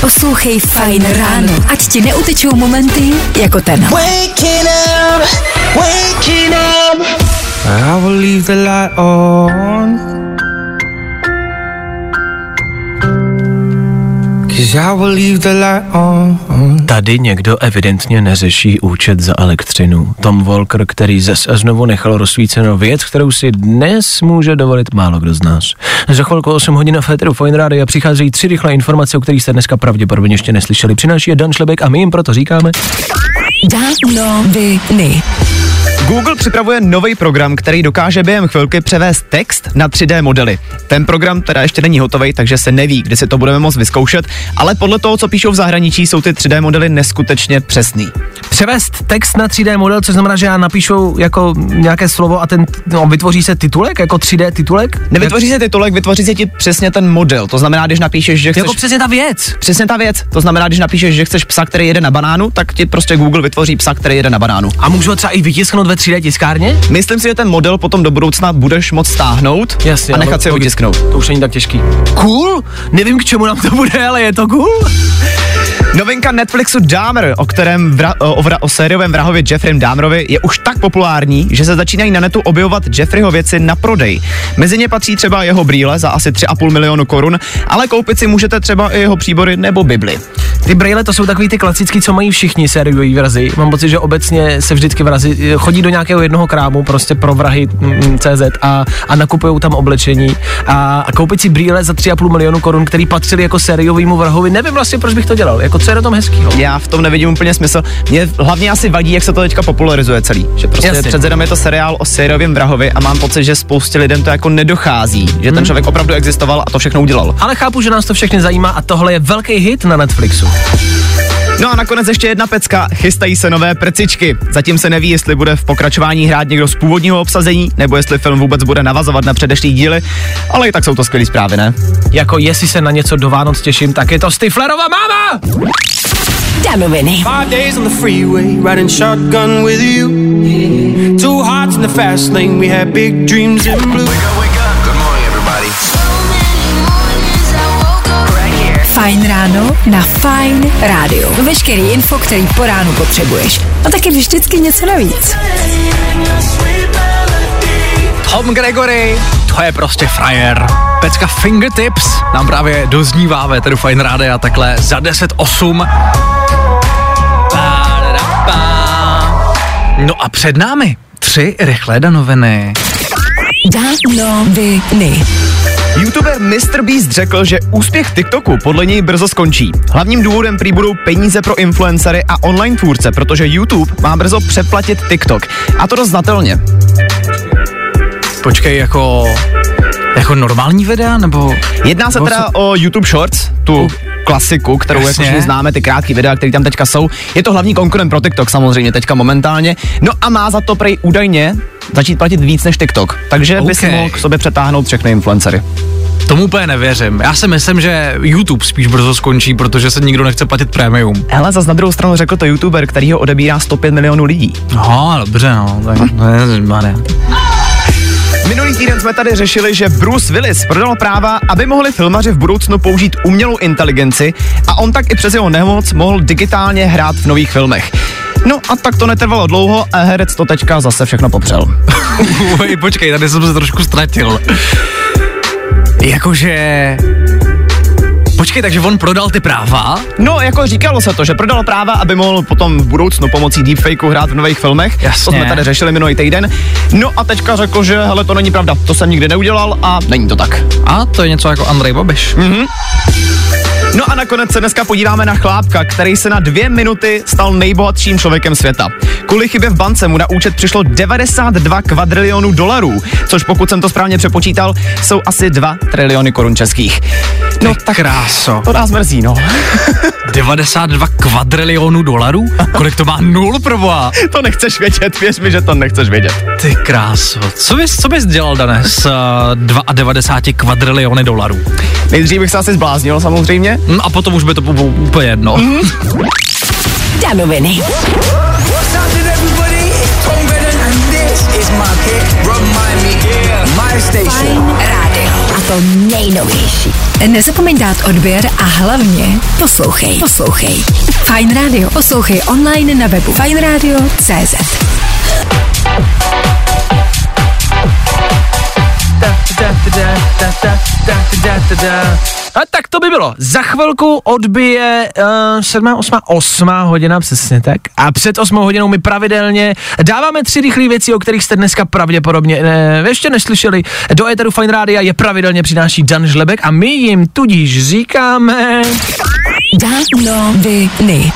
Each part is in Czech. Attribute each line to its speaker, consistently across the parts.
Speaker 1: Poslouchej Fajn ráno, ať ti neutečou momenty jako ten.
Speaker 2: Waking up, waking up.
Speaker 3: I will leave the light on.
Speaker 4: Tady někdo evidentně neřeší účet za elektřinu. Tom Walker, který zas a znovu nechal rozsvícenou věc, kterou si dnes může dovolit málo kdo z nás. Za chvilku 8 hodin na Féteru Fine Radio přicházejí tři rychlé informace, o kterých jste dneska pravděpodobně ještě neslyšeli. Přináší je Dan Šlebek a my jim proto říkáme.
Speaker 1: Danoviny.
Speaker 5: Google připravuje nový program, který dokáže během chvilky převést text na 3D modely. Ten program teda ještě není hotový, takže se neví, kdy si to budeme moct vyzkoušet, ale podle toho, co píšou v zahraničí, jsou ty 3D modely neskutečně přesný.
Speaker 4: Převést text na 3D model, což znamená, že já napíšu jako nějaké slovo a ten no, vytvoří se titulek, jako 3D titulek?
Speaker 5: Nevytvoří se titulek, vytvoří se ti přesně ten model. To znamená, když napíšeš, že chceš...
Speaker 4: Jako přesně ta věc.
Speaker 5: Přesně ta věc. To znamená, když napíšeš, že chceš psa, který jede na banánu, tak ti prostě Google vytvoří psa, který jede na banánu.
Speaker 4: A můžu ho třeba i vytisknout ve 3D tiskárně?
Speaker 5: Myslím si, že ten model potom do budoucna budeš moct stáhnout
Speaker 4: Jasně,
Speaker 5: a nechat si ho vytisknout.
Speaker 4: To už není tak těžký. Cool? Nevím, k čemu nám to bude, ale je to cool.
Speaker 5: Novinka Netflixu Dahmer, o kterém vra, o, vra, o sériovém vrahově Jeffreym Dahmerovi, je už tak populární, že se začínají na netu objevovat Jeffreyho věci na prodej. Mezi ně patří třeba jeho brýle za asi 3,5 milionu korun, ale koupit si můžete třeba i jeho příbory nebo Bibli.
Speaker 4: Ty brýle to jsou takový ty klasický, co mají všichni sériový vrazy. Mám pocit, že obecně se vždycky vrazy chodí do nějakého jednoho krámu, prostě pro vrahy mm, CZ a, a nakupují tam oblečení a, a koupit si brýle za 3,5 milionu korun, který patřili jako sériovýmu vrahovi. Nevím vlastně, proč bych to dělal. Jako co je na tom hezkýho?
Speaker 5: Já v tom nevidím úplně smysl. Mě hlavně asi vadí, jak se to teďka popularizuje celý. Že prostě
Speaker 4: Jasně.
Speaker 5: před je to seriál o sériovém vrahovi a mám pocit, že spoustě lidem to jako nedochází, že
Speaker 4: Hmm.
Speaker 5: ten člověk opravdu existoval a to všechno udělal.
Speaker 4: Ale chápu, že nás to všechny zajímá a tohle je velký hit na Netflixu.
Speaker 5: No a nakonec ještě jedna pecka, chystají se nové prcičky. Zatím se neví, jestli bude v pokračování hrát někdo z původního obsazení, nebo jestli film vůbec bude navazovat na předešlý díly, ale i tak jsou to skvělé zprávy, ne?
Speaker 4: Jako jestli se na něco do Vánoc těším, tak je to Stiflerova máma!
Speaker 1: Danoviny.
Speaker 3: Five days on the freeway, riding shotgun with you. Two hearts in the fast lane, we had big dreams in blue.
Speaker 1: Fajn ráno na Fajn rádiu. Veškerý info, který po ránu potřebuješ. A taky vždycky něco navíc.
Speaker 6: Tom Gregory, to je prostě frajer. Pecka Fingertips nám právě doznívá ve tedy Fine Radio takhle za 10.8. No a před námi tři rychlé danoviny.
Speaker 1: Danoviny.
Speaker 5: YouTuber MrBeast řekl, že úspěch TikToku podle něj brzo skončí. Hlavním důvodem prý budou peníze pro influencery a online tvůrce, protože YouTube má brzo přeplatit TikTok. A to dost znatelně.
Speaker 6: Počkej, jako... Jako normální videa, nebo...
Speaker 5: Jedná se teda o YouTube Shorts, tu klasiku, kterou jako
Speaker 6: Jasně.
Speaker 5: všichni známe, ty krátké videa, které tam teďka jsou. Je to hlavní konkurent pro TikTok samozřejmě teďka momentálně. No a má za to prej údajně začít platit víc než TikTok. Takže by si mohl k sobě přetáhnout všechny influencery.
Speaker 6: Tomu úplně nevěřím. Já si myslím, že YouTube spíš brzo skončí, protože se nikdo nechce platit prémium.
Speaker 5: Hele, zase na druhou stranu řekl to YouTuber, který ho odebírá 105 milionů lidí.
Speaker 6: No, dobře, no. Tak, ne,
Speaker 5: Minulý týden jsme tady řešili, že Bruce Willis prodal práva, aby mohli filmaři v budoucnu použít umělou inteligenci a on tak i přes jeho nemoc mohl digitálně hrát v nových filmech. No a tak to netrvalo dlouho a herec to teďka zase všechno popřel.
Speaker 6: Uj, počkej, tady jsem se trošku ztratil. Jakože... Počkej, takže on prodal ty práva?
Speaker 5: No, jako říkalo se to, že prodal práva, aby mohl potom v budoucnu pomocí deepfakeu hrát v nových filmech.
Speaker 6: Jasně.
Speaker 5: To jsme tady řešili minulý týden. No a teďka řekl, že hele, to není pravda, to jsem nikdy neudělal a není to tak.
Speaker 6: A to je něco jako Andrej Babiš.
Speaker 5: No a nakonec se dneska podíváme na chlápka, který se na dvě minuty stal nejbohatším člověkem světa. Kvůli chybě v bance mu na účet přišlo 92 kvadrilionů dolarů, což pokud jsem to správně přepočítal, jsou asi 2 triliony korun českých. No tak
Speaker 6: Kráso.
Speaker 5: to nás mrzí, no.
Speaker 6: 92 kvadrilionů dolarů? Kolik to má nul proboha?
Speaker 5: to nechceš vědět, věř mi, že to nechceš vědět.
Speaker 6: Ty kráso. Co bys, co bys dělal, Dane, s uh, 92 kvadriliony dolarů?
Speaker 5: Nejdřív bych se asi zbláznil samozřejmě.
Speaker 6: No a potom už by to bylo úplně jedno.
Speaker 1: Danoviny. Fajn. A to nejnovější. Nezapomeň dát odběr a hlavně poslouchej. Poslouchej. Fine Radio. Poslouchej online na webu fajnradio.cz.
Speaker 4: A tak to by bylo. Za chvilku odbije uh, 7, 8, 8 hodina, přesně tak. A před 8 hodinou my pravidelně dáváme tři rychlé věci, o kterých jste dneska pravděpodobně ne, ještě neslyšeli. Do Eteru Fine Rádia je pravidelně přináší Dan Žlebek a my jim tudíž říkáme...
Speaker 1: Danoviny.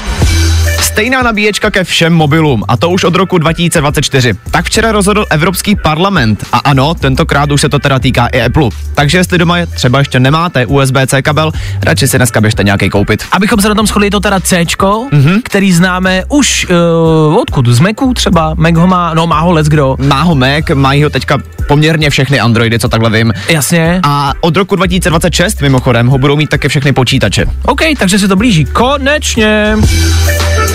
Speaker 5: Stejná nabíječka ke všem mobilům, a to už od roku 2024. Tak včera rozhodl Evropský parlament. A ano, tentokrát už se to teda týká i Apple. Takže jestli doma je, třeba ještě nemáte USB-C kabel, radši si dneska běžte nějaký koupit.
Speaker 4: Abychom se na tom shodli, je to teda C, mm-hmm. který známe už uh, odkud? Z Macu třeba? Mac ho má, no má ho let's kdo.
Speaker 5: Má ho Mac, mají ho teďka poměrně všechny Androidy, co takhle vím.
Speaker 4: Jasně.
Speaker 5: A od roku 2026 mimochodem ho budou mít také všechny počítače.
Speaker 4: OK, takže se to blíží. Konečně.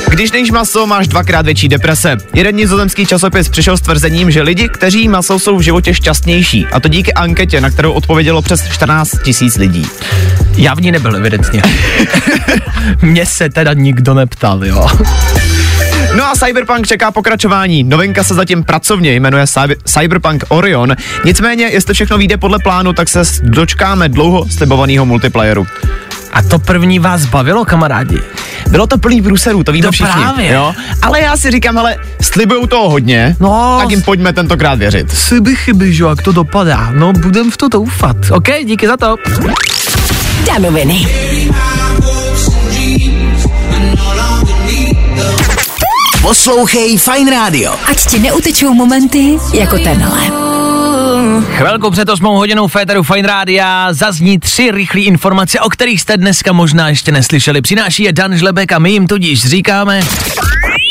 Speaker 5: Když nejíš maso, máš dvakrát větší deprese. Jeden nizozemský časopis přišel s tvrzením, že lidi, kteří maso, jsou v životě šťastnější. A to díky anketě, na kterou odpovědělo přes 14 tisíc lidí.
Speaker 4: Já v ní nebyl, evidentně. Mně se teda nikdo neptal, jo.
Speaker 5: No a Cyberpunk čeká pokračování. Novinka se zatím pracovně jmenuje Cyber- Cyberpunk Orion. Nicméně, jestli všechno vyjde podle plánu, tak se dočkáme dlouho slibovaného multiplayeru.
Speaker 4: A to první vás bavilo, kamarádi?
Speaker 5: Bylo to plný průserů, to víme
Speaker 4: No
Speaker 5: všichni.
Speaker 4: právě.
Speaker 5: Jo? Ale já si říkám, hele, slibujou toho hodně,
Speaker 4: No,
Speaker 5: tak jim pojďme tentokrát věřit.
Speaker 4: Chyby, chyby, že jo, jak to dopadá. No, budem v to doufat. OK, díky za to.
Speaker 1: Danoviny.
Speaker 2: Poslouchej Fine Radio.
Speaker 1: Ať ti neutečou momenty jako tenhle.
Speaker 4: Chvilku před 8 hodinou Féteru Fine Rádia zazní tři rychlé informace, o kterých jste dneska možná ještě neslyšeli. Přináší je Dan Žlebek a my jim tudíž říkáme...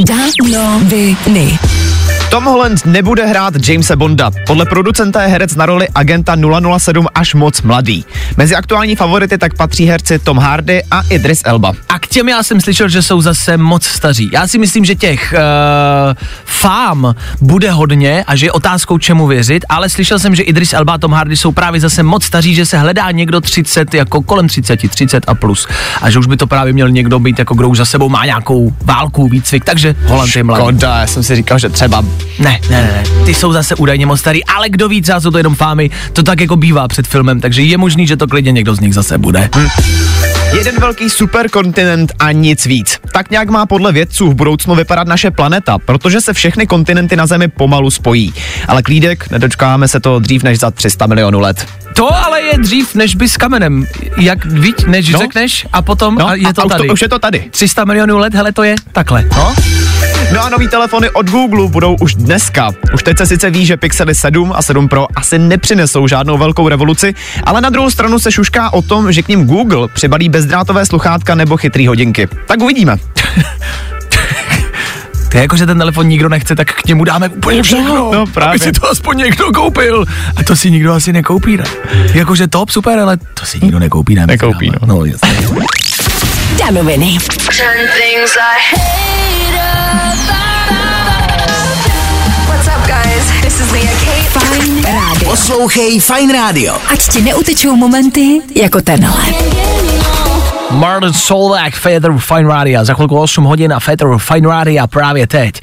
Speaker 1: Danoviny.
Speaker 5: Tom Holland nebude hrát Jamesa Bonda. Podle producenta je herec na roli agenta 007 až moc mladý. Mezi aktuální favority tak patří herci Tom Hardy a Idris Elba.
Speaker 4: A k těm já jsem slyšel, že jsou zase moc staří. Já si myslím, že těch uh, fám bude hodně a že je otázkou čemu věřit, ale slyšel jsem, že Idris Elba a Tom Hardy jsou právě zase moc staří, že se hledá někdo 30, jako kolem 30, 30 a plus. A že už by to právě měl někdo být, jako kdo už za sebou má nějakou válku, výcvik, takže Holland je mladý.
Speaker 5: Koda, já jsem si říkal, že třeba
Speaker 4: Ne, ne, ne, ty jsou zase údajně moc starý, ale kdo ví, třeba jsou to jenom fámy, to tak jako bývá před filmem, takže je možný, že to klidně někdo z nich zase bude. Hm.
Speaker 5: jeden velký superkontinent a nic víc. Tak nějak má podle vědců v budoucnu vypadat naše planeta, protože se všechny kontinenty na Zemi pomalu spojí. Ale klídek, nedočkáme se to dřív než za 300 milionů let.
Speaker 4: To ale je dřív, než by s kamenem. Jak víš, než
Speaker 5: No.
Speaker 4: řekneš a potom
Speaker 5: No
Speaker 4: a je to
Speaker 5: a už
Speaker 4: tady.
Speaker 5: to, už je to tady.
Speaker 4: 300 milionů let, hele, to je takhle. No?
Speaker 5: No a nový telefony od Google budou už dneska. Už teď se sice ví, že Pixely 7 a 7 Pro asi nepřinesou žádnou velkou revoluci, ale na druhou stranu se šušká o tom, že k ním Google přibalí bezdrátové sluchátka nebo chytrý hodinky. Tak uvidíme.
Speaker 4: To je jako, že ten telefon nikdo nechce, tak k němu dáme úplně všechno.
Speaker 5: No, právě.
Speaker 4: Aby si to aspoň někdo koupil. A to si nikdo asi nekoupí, ne? Jakože top, super, ale to si nikdo nekoupí, ne?
Speaker 5: Nekoupí,
Speaker 4: no. no jasně.
Speaker 7: This is Leah.
Speaker 1: Fine Radio.
Speaker 2: Poslouchej Fine Radio.
Speaker 1: Ať ti neutečou momenty jako tenhle.
Speaker 4: Martin Solveig, Feather Fine Radio. Za chvilku 8 hodin a Feather Fine Radio právě teď.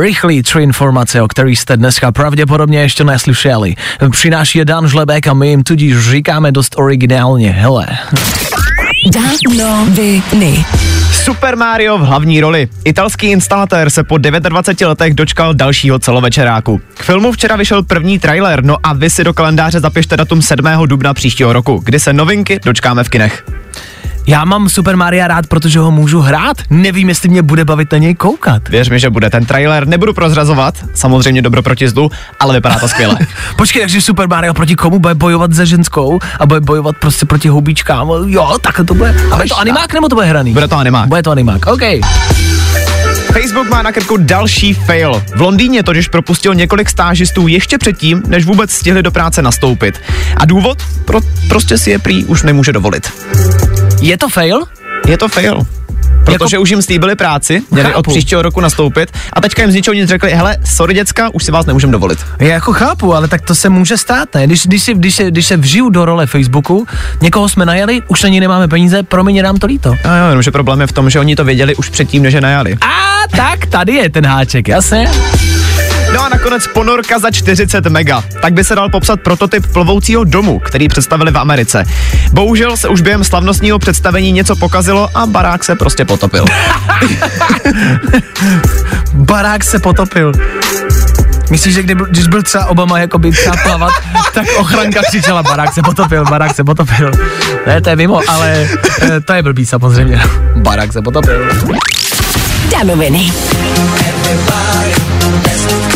Speaker 4: Rychlý tři informace, o kterých jste dneska pravděpodobně ještě neslyšeli. Přináší je Dan Žlebek a my jim tudíž říkáme dost originálně. Hele.
Speaker 1: Danoviny.
Speaker 5: Super Mario v hlavní roli. Italský instalatér se po 29 letech dočkal dalšího celovečeráku. K filmu včera vyšel první trailer, no a vy si do kalendáře zapište datum 7. dubna příštího roku, kdy se novinky dočkáme v kinech.
Speaker 4: Já mám Super Maria rád, protože ho můžu hrát. Nevím, jestli mě bude bavit na něj koukat.
Speaker 5: Věř mi, že bude ten trailer, nebudu prozrazovat, samozřejmě dobro proti zlu, ale vypadá to skvěle.
Speaker 4: Počkej, takže Super Mario proti komu bude bojovat se ženskou a bude bojovat prostě proti houbičkám. Jo, tak to bude. A bude to animák nebo to bude hraný?
Speaker 5: Bude to animák.
Speaker 4: Bude to animák, OK.
Speaker 5: Facebook má na krku další fail. V Londýně totiž propustil několik stážistů ještě předtím, než vůbec stihli do práce nastoupit. A důvod? Pro, prostě si je prý už nemůže dovolit.
Speaker 4: Je to fail?
Speaker 5: Je to fail. Protože už jim slíbili práci, měli
Speaker 4: Chápu.
Speaker 5: od příštího roku nastoupit a teďka jim z ničeho nic řekli, hele, sorry děcka, už si vás nemůžeme dovolit.
Speaker 4: Já jako chápu, ale tak to se může stát, ne? Když, když, si, když, se, když se vžiju do role Facebooku, někoho jsme najeli, už na ní nemáme peníze, promiň, nám to líto.
Speaker 5: A jo, jenomže problém je v tom, že oni to věděli už předtím, než je najali.
Speaker 4: A tak tady je ten háček, jasně?
Speaker 5: No a nakonec ponorka za 40 mega. Tak by se dal popsat prototyp plovoucího domu, který představili v Americe. Bohužel se už během slavnostního představení něco pokazilo a barák se prostě potopil.
Speaker 4: Barák se potopil. Myslíš, že kdy, když byl třeba Obama jakoby třeba plavat, tak ochranka křičela, barák se potopil, barák se potopil. Ne, to je mimo, ale eh, to je blbý samozřejmě. Barák se potopil.
Speaker 1: Danoviny.